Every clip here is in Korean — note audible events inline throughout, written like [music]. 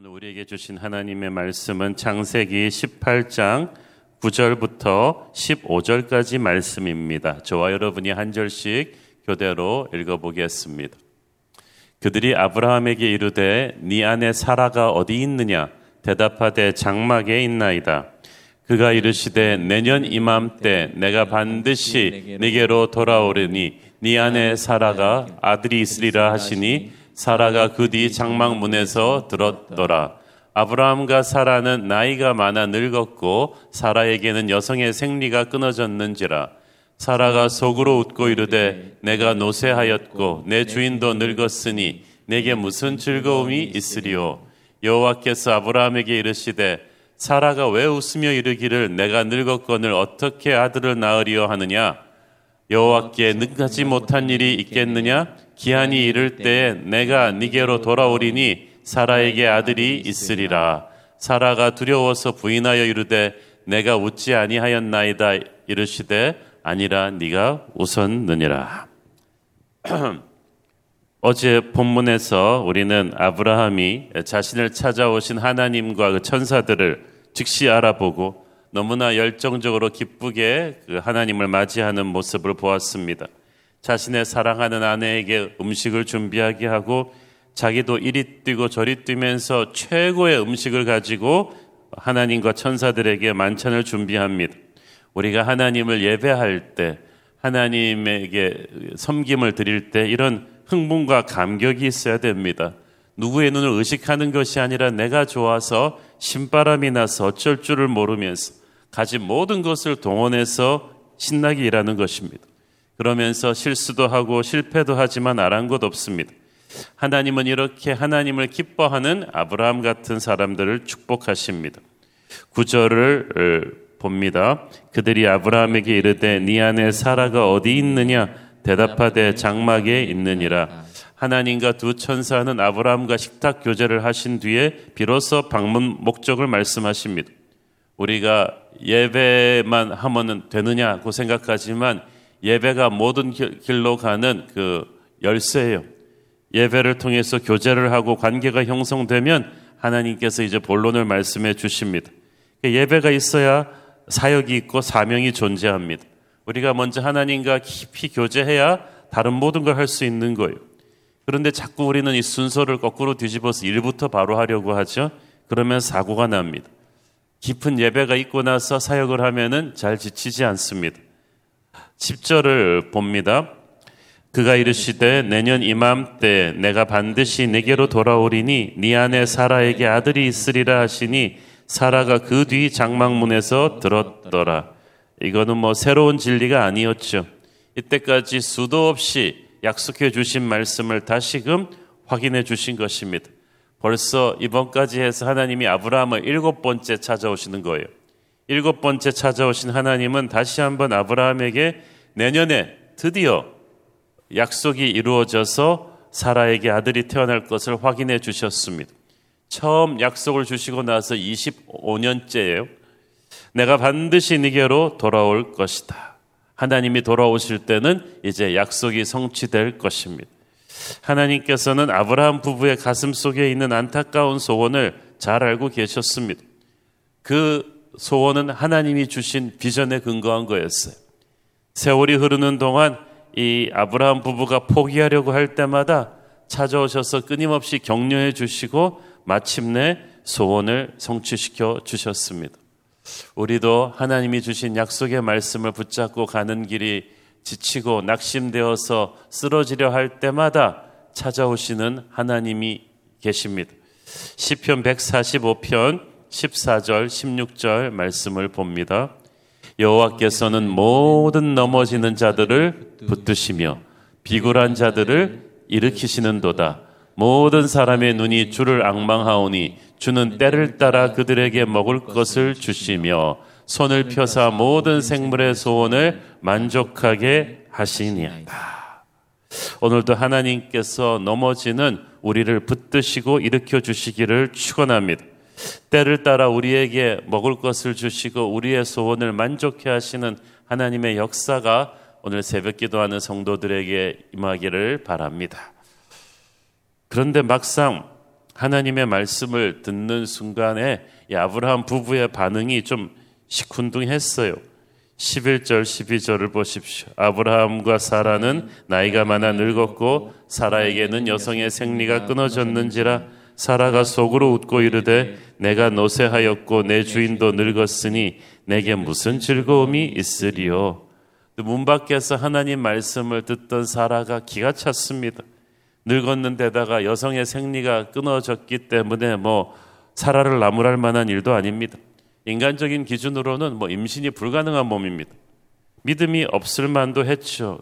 오늘 우리에게 주신 하나님의 말씀은 창세기 18장 9절부터 15절까지 말씀입니다. 저와 여러분이 한 절씩 교대로 읽어보겠습니다. 그들이 아브라함에게 이르되 네 안에 사라가 어디 있느냐 대답하되 장막에 있나이다. 그가 이르시되 내년 이맘때 내가 반드시 네게로 돌아오르니 네 안에 사라가 아들이 있으리라 하시니 사라가 그 뒤 장막문에서 들었더라. 아브라함과 사라는 나이가 많아 늙었고 사라에게는 여성의 생리가 끊어졌는지라. 사라가 속으로 웃고 이르되 내가 노쇠하였고 내 주인도 늙었으니 내게 무슨 즐거움이 있으리요. 여호와께서 아브라함에게 이르시되 사라가 왜 웃으며 이르기를 내가 늙었거늘 어떻게 아들을 낳으리요 하느냐 여호와께 능하지 못한 일이 있겠느냐 기한이 이를 때에 내가 니게로 돌아오리니 사라에게 아들이 있으리라. 사라가 두려워서 부인하여 이르되 내가 웃지 아니하였나이다 이르시되 아니라 네가 웃었느니라. [clears throat] 어제 본문에서 우리는 아브라함이 자신을 찾아오신 하나님과 그 천사들을 즉시 알아보고 너무나 열정적으로 기쁘게 그 하나님을 맞이하는 모습을 보았습니다. 자신의 사랑하는 아내에게 음식을 준비하게 하고 자기도 이리 뛰고 저리 뛰면서 최고의 음식을 가지고 하나님과 천사들에게 만찬을 준비합니다. 우리가 하나님을 예배할 때 하나님에게 섬김을 드릴 때 이런 흥분과 감격이 있어야 됩니다. 누구의 눈을 의식하는 것이 아니라 내가 좋아서 신바람이 나서 어쩔 줄을 모르면서 가진 모든 것을 동원해서 신나게 일하는 것입니다. 그러면서 실수도 하고 실패도 하지만 아랑곳 없습니다. 하나님은 이렇게 하나님을 기뻐하는 아브라함 같은 사람들을 축복하십니다. 구절을 어, 봅니다. 그들이 아브라함에게 이르되 네 안에 사라가 어디 있느냐 대답하되 장막에 있느니라. 하나님과 두 천사는 아브라함과 식탁 교제를 하신 뒤에 비로소 방문 목적을 말씀하십니다. 우리가 예배만 하면 되느냐고 생각하지만 예배가 모든 길로 가는 그 열쇠예요. 예배를 통해서 교제를 하고 관계가 형성되면 하나님께서 이제 본론을 말씀해 주십니다. 예배가 있어야 사역이 있고 사명이 존재합니다. 우리가 먼저 하나님과 깊이 교제해야 다른 모든 걸 할 수 있는 거예요. 그런데 자꾸 우리는 이 순서를 거꾸로 뒤집어서 일부터 바로 하려고 하죠. 그러면 사고가 납니다. 깊은 예배가 있고 나서 사역을 하면은 잘 지치지 않습니다. 10절을 봅니다. 그가 이르시되 내년 이맘때 내가 반드시 내게로 돌아오리니 네 안에 사라에게 아들이 있으리라 하시니 사라가 그 뒤 장막문에서 들었더라. 이거는 뭐 새로운 진리가 아니었죠. 이때까지 수도 없이 약속해 주신 말씀을 다시금 확인해 주신 것입니다. 벌써 이번까지 해서 하나님이 아브라함을 일곱 번째 찾아오시는 거예요. 일곱 번째 찾아오신 하나님은 다시 한번 아브라함에게 내년에 드디어 약속이 이루어져서 사라에게 아들이 태어날 것을 확인해 주셨습니다. 처음 약속을 주시고 나서 25년째예요. 내가 반드시 네게로 돌아올 것이다. 하나님이 돌아오실 때는 이제 약속이 성취될 것입니다. 하나님께서는 아브라함 부부의 가슴 속에 있는 안타까운 소원을 잘 알고 계셨습니다. 그 소원은 하나님이 주신 비전에 근거한 거였어요. 세월이 흐르는 동안 이 아브라함 부부가 포기하려고 할 때마다 찾아오셔서 끊임없이 격려해 주시고 마침내 소원을 성취시켜 주셨습니다. 우리도 하나님이 주신 약속의 말씀을 붙잡고 가는 길이 지치고 낙심되어서 쓰러지려 할 때마다 찾아오시는 하나님이 계십니다. 시편 145편 14절, 16절 말씀을 봅니다. 여호와께서는 모든 넘어지는 자들을 붙드시며 비굴한 자들을 일으키시는도다. 모든 사람의 눈이 주를 악망하오니 주는 때를 따라 그들에게 먹을 것을 주시며 손을 펴사 모든 생물의 소원을 만족하게 하시니이다. 오늘도 하나님께서 넘어지는 우리를 붙드시고 일으켜 주시기를 축원합니다. 때를 따라 우리에게 먹을 것을 주시고 우리의 소원을 만족해 하시는 하나님의 역사가 오늘 새벽 기도하는 성도들에게 임하기를 바랍니다. 그런데 막상 하나님의 말씀을 듣는 순간에 이 아브라함 부부의 반응이 좀 시큰둥했어요. 11절 12절을 보십시오. 아브라함과 사라는 나이가 많아 늙었고 사라에게는 여성의 생리가 끊어졌는지라 사라가 속으로 웃고 이르되 내가 노쇠하였고 내 주인도 늙었으니 내게 무슨 즐거움이 있으리요. 문 밖에서 하나님 말씀을 듣던 사라가 기가 찼습니다. 늙었는데다가 여성의 생리가 끊어졌기 때문에 뭐 사라를 나무랄 만한 일도 아닙니다. 인간적인 기준으로는 뭐 임신이 불가능한 몸입니다. 믿음이 없을 만도 했죠.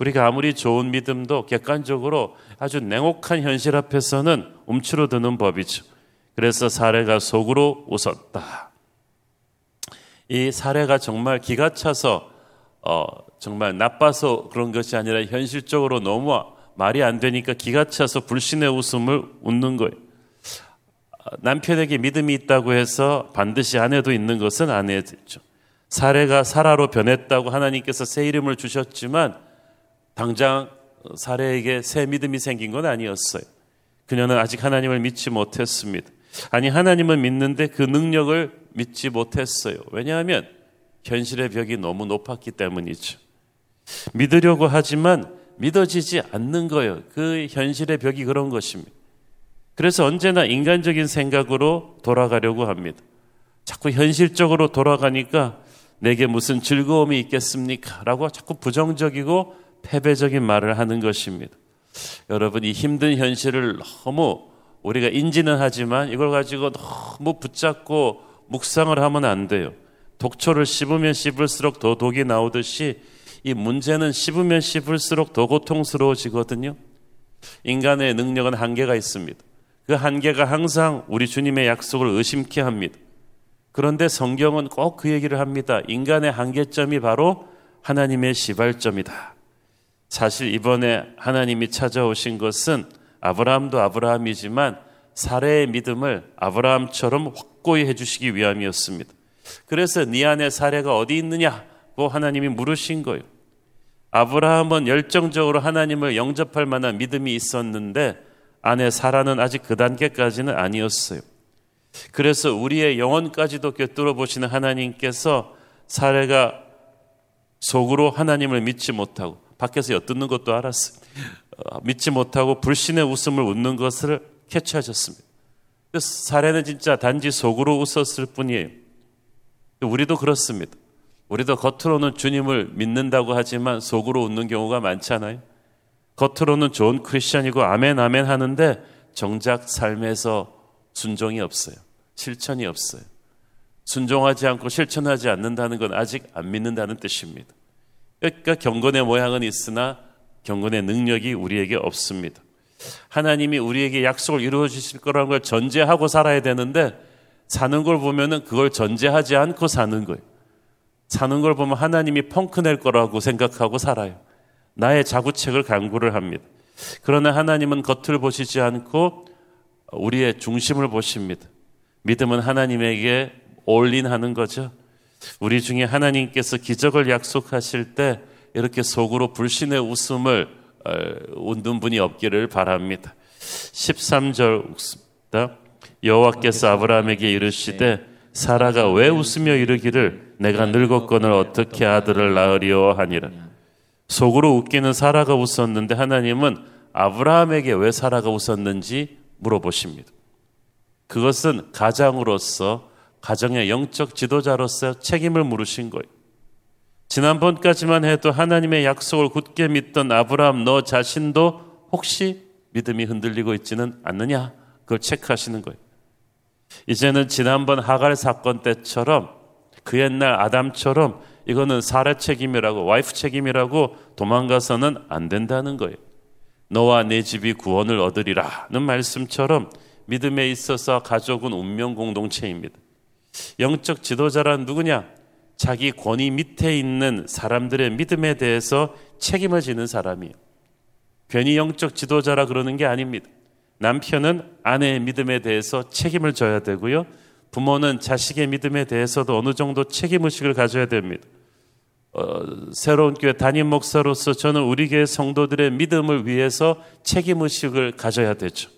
우리가 아무리 좋은 믿음도 객관적으로 아주 냉혹한 현실 앞에서는 움츠러드는 법이죠. 그래서 사례가 속으로 웃었다. 이 사례가 정말 기가 차서 어, 정말 나빠서 그런 것이 아니라 현실적으로 너무 말이 안 되니까 기가 차서 불신의 웃음을 웃는 거예요. 남편에게 믿음이 있다고 해서 반드시 아내도 있는 것은 아내죠. 사례가 사라로 변했다고 하나님께서 새 이름을 주셨지만 당장 사례에게 새 믿음이 생긴 건 아니었어요. 그녀는 아직 하나님을 믿지 못했습니다. 아니 하나님은 믿는데 그 능력을 믿지 못했어요. 왜냐하면 현실의 벽이 너무 높았기 때문이죠. 믿으려고 하지만 믿어지지 않는 거예요. 그 현실의 벽이 그런 것입니다. 그래서 언제나 인간적인 생각으로 돌아가려고 합니다. 자꾸 현실적으로 돌아가니까 내게 무슨 즐거움이 있겠습니까? 라고 자꾸 부정적이고 패배적인 말을 하는 것입니다. 여러분, 이 힘든 현실을 너무 우리가 인지는 하지만 이걸 가지고 너무 붙잡고 묵상을 하면 안 돼요. 독초를 씹으면 씹을수록 더 독이 나오듯이 이 문제는 씹으면 씹을수록 더 고통스러워지거든요. 인간의 능력은 한계가 있습니다. 그 한계가 항상 우리 주님의 약속을 의심케 합니다. 그런데 성경은 꼭 그 얘기를 합니다. 인간의 한계점이 바로 하나님의 시발점이다. 사실 이번에 하나님이 찾아오신 것은 아브라함도 아브라함이지만 사례의 믿음을 아브라함처럼 확고히 해주시기 위함이었습니다. 그래서 네 안에 사례가 어디 있느냐고 하나님이 물으신 거예요. 아브라함은 열정적으로 하나님을 영접할 만한 믿음이 있었는데 아내 사라는 아직 그 단계까지는 아니었어요. 그래서 우리의 영혼까지도 꿰뚫어 보시는 하나님께서 사례가 속으로 하나님을 믿지 못하고 밖에서 엿듣는 것도 알았어요. 어, 믿지 못하고 불신의 웃음을 웃는 것을 캐치하셨습니다. 사례는 진짜 단지 속으로 웃었을 뿐이에요. 우리도 그렇습니다. 우리도 겉으로는 주님을 믿는다고 하지만 속으로 웃는 경우가 많잖아요. 겉으로는 좋은 크리스천이고 아멘 아멘 하는데 정작 삶에서 순종이 없어요. 실천이 없어요. 순종하지 않고 실천하지 않는다는 건 아직 안 믿는다는 뜻입니다. 그러니까 경건의 모양은 있으나 경건의 능력이 우리에게 없습니다. 하나님이 우리에게 약속을 이루어 주실 거라는 걸 전제하고 살아야 되는데 사는 걸 보면은 그걸 전제하지 않고 사는 거예요. 사는 걸 보면 하나님이 펑크 낼 거라고 생각하고 살아요. 나의 자구책을 강구를 합니다. 그러나 하나님은 겉을 보시지 않고 우리의 중심을 보십니다. 믿음은 하나님에게 올인하는 거죠. 우리 중에 하나님께서 기적을 약속하실 때 이렇게 속으로 불신의 웃음을 어, 웃는 분이 없기를 바랍니다. 13절 웃습니다. 여호와께서 아브라함에게 이르시되 사라가 왜 웃으며 이르기를 내가 늙었건을 어떻게 아들을 낳으리오 하니라. 속으로 웃기는 사라가 웃었는데 하나님은 아브라함에게 왜 사라가 웃었는지 물어보십니다. 그것은 가장으로서 가정의 영적 지도자로서 책임을 물으신 거예요. 지난번까지만 해도 하나님의 약속을 굳게 믿던 아브라함 너 자신도 혹시 믿음이 흔들리고 있지는 않느냐? 그걸 체크하시는 거예요. 이제는 지난번 하갈 사건 때처럼 그 옛날 아담처럼 이거는 사례 책임이라고 와이프 책임이라고 도망가서는 안 된다는 거예요. 너와 내 집이 구원을 얻으리라는 말씀처럼 믿음에 있어서 가족은 운명 공동체입니다. 영적 지도자란 누구냐? 자기 권위 밑에 있는 사람들의 믿음에 대해서 책임을 지는 사람이에요. 괜히 영적 지도자라 그러는 게 아닙니다. 남편은 아내의 믿음에 대해서 책임을 져야 되고요. 부모는 자식의 믿음에 대해서도 어느 정도 책임의식을 가져야 됩니다. 어, 새로운 교회 담임 목사로서 저는 우리 교회 성도들의 믿음을 위해서 책임의식을 가져야 되죠.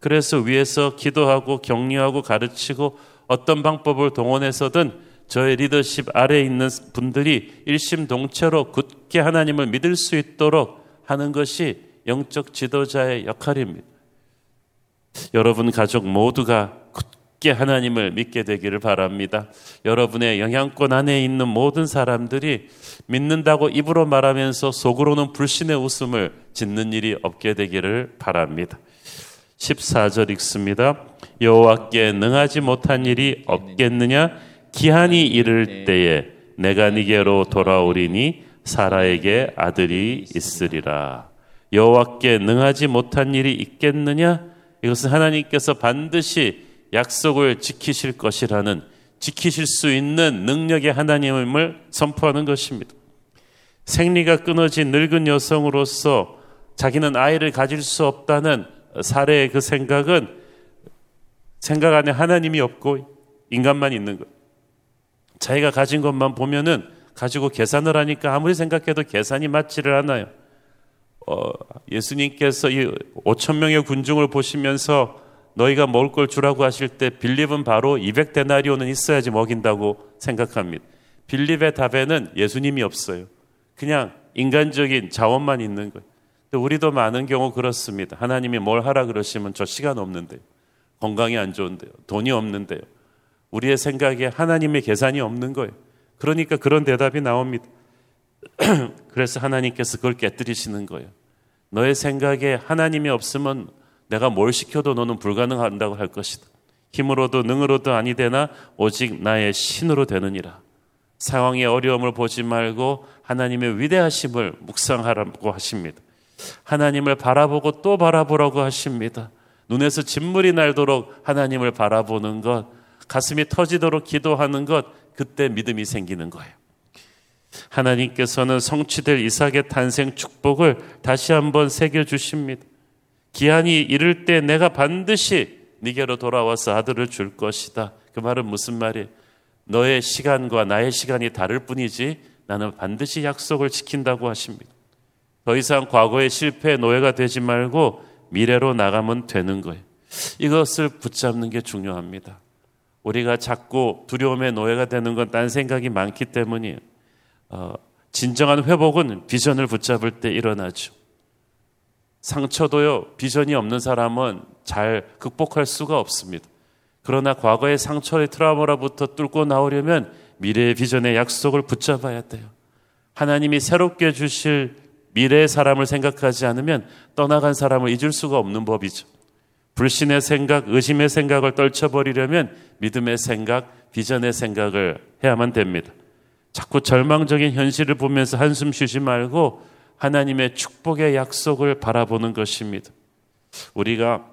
그래서 위에서 기도하고 격려하고 가르치고 어떤 방법을 동원해서든 저의 리더십 아래에 있는 분들이 일심동체로 굳게 하나님을 믿을 수 있도록 하는 것이 영적 지도자의 역할입니다. 여러분 가족 모두가 굳게 하나님을 믿게 되기를 바랍니다. 여러분의 영향권 안에 있는 모든 사람들이 믿는다고 입으로 말하면서 속으로는 불신의 웃음을 짓는 일이 없게 되기를 바랍니다. 14절 읽습니다. 여호와께 능하지 못한 일이 없겠느냐? 기한이 이를 때에 내가 니게로 돌아오리니 사라에게 아들이 있으리라. 여호와께 능하지 못한 일이 있겠느냐? 이것은 하나님께서 반드시 약속을 지키실 것이라는 지키실 수 있는 능력의 하나님을 선포하는 것입니다. 생리가 끊어진 늙은 여성으로서 자기는 아이를 가질 수 없다는 사례의 그 생각은 생각 안에 하나님이 없고 인간만 있는 것. 자기가 가진 것만 보면은 가지고 계산을 하니까 아무리 생각해도 계산이 맞지를 않아요. 어, 예수님께서 이 5천 명의 군중을 보시면서 너희가 먹을 걸 주라고 하실 때 빌립은 바로 200데나리오는 있어야지 먹인다고 생각합니다. 빌립의 답에는 예수님이 없어요. 그냥 인간적인 자원만 있는 거예요. 우리도 많은 경우 그렇습니다. 하나님이 뭘 하라 그러시면 저 시간 없는데요. 건강이 안 좋은데요. 돈이 없는데요. 우리의 생각에 하나님의 계산이 없는 거예요. 그러니까 그런 대답이 나옵니다. [clears throat] 그래서 하나님께서 그걸 깨뜨리시는 거예요. 너의 생각에 하나님이 없으면 내가 뭘 시켜도 너는 불가능한다고 할 것이다. 힘으로도 능으로도 아니 되나 오직 나의 신으로 되느니라. 상황의 어려움을 보지 말고 하나님의 위대하심을 묵상하라고 하십니다. 하나님을 바라보고 또 바라보라고 하십니다. 눈에서 진물이 날도록 하나님을 바라보는 것, 가슴이 터지도록 기도하는 것, 그때 믿음이 생기는 거예요. 하나님께서는 성취될 이삭의 탄생 축복을 다시 한번 새겨 주십니다. 기한이 이를 때 내가 반드시 네게로 돌아와서 아들을 줄 것이다. 그 말은 무슨 말이에요? 너의 시간과 나의 시간이 다를 뿐이지 나는 반드시 약속을 지킨다고 하십니다. 더 이상 과거의 실패의 노예가 되지 말고 미래로 나가면 되는 거예요. 이것을 붙잡는 게 중요합니다. 우리가 자꾸 두려움의 노예가 되는 건 딴 생각이 많기 때문이에요. 어, 진정한 회복은 비전을 붙잡을 때 일어나죠. 상처도요, 비전이 없는 사람은 잘 극복할 수가 없습니다. 그러나 과거의 상처의 트라우마로부터 뚫고 나오려면 미래의 비전의 약속을 붙잡아야 돼요. 하나님이 새롭게 주실 미래의 사람을 생각하지 않으면 떠나간 사람을 잊을 수가 없는 법이죠. 불신의 생각, 의심의 생각을 떨쳐버리려면 믿음의 생각, 비전의 생각을 해야만 됩니다. 자꾸 절망적인 현실을 보면서 한숨 쉬지 말고 하나님의 축복의 약속을 바라보는 것입니다. 우리가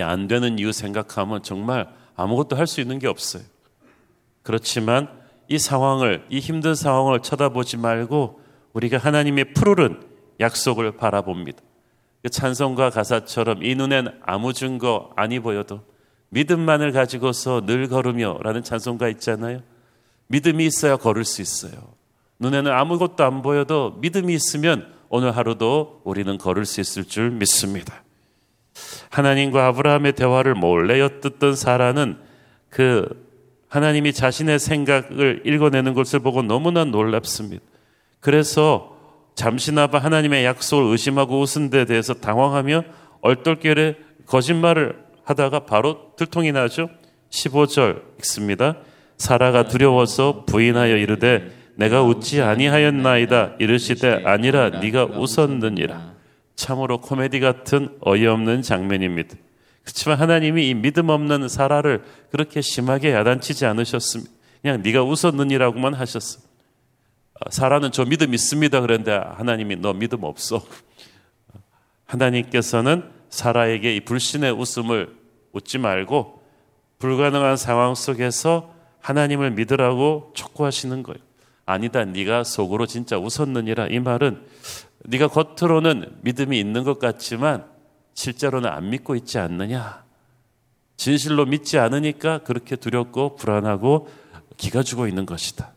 안 되는 이유 생각하면 정말 아무것도 할 수 있는 게 없어요. 그렇지만 이 상황을, 이 힘든 상황을 쳐다보지 말고 우리가 하나님의 푸르른 약속을 바라봅니다. 그 찬송가 가사처럼 이 눈엔 아무 증거 아니 보여도 믿음만을 가지고서 늘 걸으며 라는 찬송가 있잖아요. 믿음이 있어야 걸을 수 있어요. 눈에는 아무것도 안 보여도 믿음이 있으면 오늘 하루도 우리는 걸을 수 있을 줄 믿습니다. 하나님과 아브라함의 대화를 몰래 엿듣던 사라는 그 하나님이 자신의 생각을 읽어내는 것을 보고 너무나 놀랍습니다. 그래서 잠시나마 하나님의 약속을 의심하고 웃은 데 대해서 당황하며 얼떨결에 거짓말을 하다가 바로 들통이 나죠. 15절 읽습니다. 사라가 두려워서 부인하여 이르되 내가 웃지 아니하였나이다 이르시되 아니라 네가 웃었느니라. 참으로 코미디 같은 어이없는 장면입니다. 그렇지만 하나님이 이 믿음 없는 사라를 그렇게 심하게 야단치지 않으셨습니다. 그냥 네가 웃었느니라고만. 아, 사라는 저 믿음 있습니다. 그런데 하나님이 너 믿음 없어. 하나님께서는 사라에게 이 불신의 웃음을 웃지 말고 불가능한 상황 속에서 하나님을 믿으라고 촉구하시는 거예요. 아니다. 네가 속으로 진짜 웃었느니라. 이 말은 네가 겉으로는 믿음이 있는 것 같지만 실제로는 안 믿고 있지 않느냐. 진실로 믿지 않으니까 그렇게 두렵고 불안하고 기가 죽어 있는 것이다.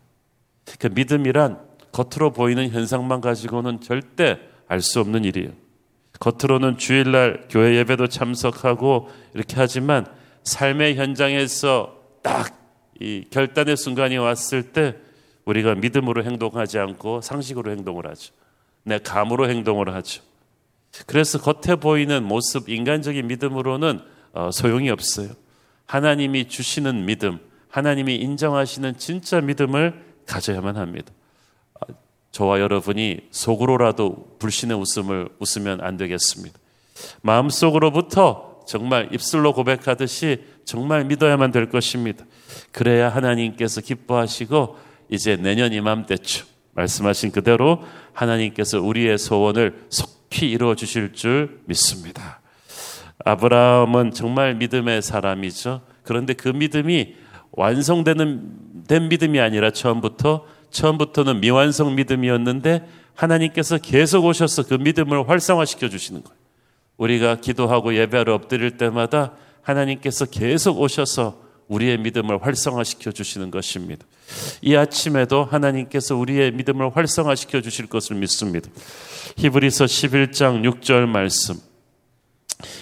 그 믿음이란 겉으로 보이는 현상만 가지고는 절대 알 수 없는 일이에요. 겉으로는 주일날 교회 예배도 참석하고 이렇게 하지만 삶의 현장에서 딱 이 결단의 순간이 왔을 때 우리가 믿음으로 행동하지 않고 상식으로 행동을 하죠. 내 감으로 행동을 하죠. 그래서 겉에 보이는 모습, 인간적인 믿음으로는 어, 소용이 없어요. 하나님이 주시는 믿음, 하나님이 인정하시는 진짜 믿음을 가져야만 합니다. 아, 저와 여러분이 속으로라도 불신의 웃음을 웃으면 안 되겠습니다. 마음속으로부터 정말 입술로 고백하듯이 정말 믿어야만 될 것입니다. 그래야 하나님께서 기뻐하시고 이제 내년 이맘때쯤 말씀하신 그대로 하나님께서 우리의 소원을 속히 이루어 주실 줄 믿습니다. 아브라함은 정말 믿음의 사람이죠. 그런데 그 믿음이 완성되는 된 믿음이 아니라 처음부터 처음부터는 미완성 믿음이었는데 하나님께서 계속 오셔서 그 믿음을 활성화시켜 주시는 거예요. 우리가 기도하고 예배하러 엎드릴 때마다 하나님께서 계속 오셔서 우리의 믿음을 활성화시켜 주시는 것입니다. 이 아침에도 하나님께서 우리의 믿음을 활성화시켜 주실 것을 믿습니다. 히브리서 11장 6절 말씀.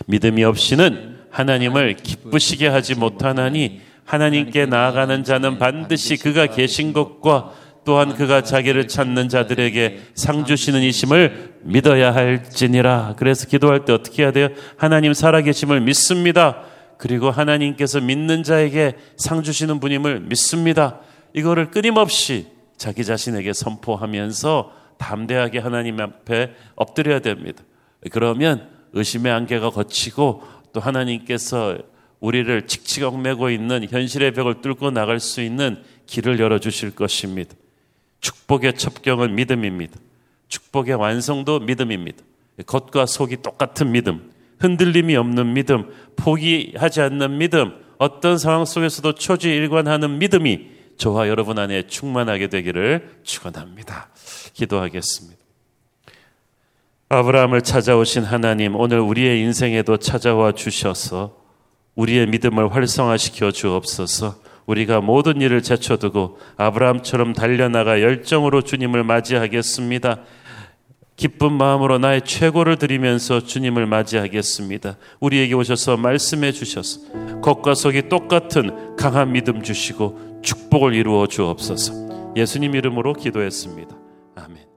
믿음이 없이는 하나님을 기쁘시게 하지 못하나니 하나님께 나아가는 자는 반드시 그가 계신 것과 또한 그가 자기를 찾는 자들에게 상 주시는 이심을 믿어야 할지니라. 그래서 기도할 때 어떻게 해야 돼요? 하나님 살아계심을 믿습니다. 그리고 하나님께서 믿는 자에게 상 주시는 분임을 믿습니다. 이거를 끊임없이 자기 자신에게 선포하면서 담대하게 하나님 앞에 엎드려야 됩니다. 그러면 의심의 안개가 걷히고 또 하나님께서 우리를 칙칙억매고 있는 현실의 벽을 뚫고 나갈 수 있는 길을 열어주실 것입니다. 축복의 첩경은 믿음입니다. 축복의 완성도 믿음입니다. 겉과 속이 똑같은 믿음, 흔들림이 없는 믿음, 포기하지 않는 믿음, 어떤 상황 속에서도 초지일관하는 믿음이 저와 여러분 안에 충만하게 되기를 축원합니다. 기도하겠습니다. 아브라함을 찾아오신 하나님, 오늘 우리의 인생에도 찾아와 주셔서 우리의 믿음을 활성화시켜 주옵소서. 우리가 모든 일을 제쳐두고 아브라함처럼 달려나가 열정으로 주님을 맞이하겠습니다. 기쁜 마음으로 나의 최고를 드리면서 주님을 맞이하겠습니다. 우리에게 오셔서 말씀해 주셔서 겉과 속이 똑같은 강한 믿음 주시고 축복을 이루어 주옵소서. 예수님 이름으로 기도했습니다. 아멘.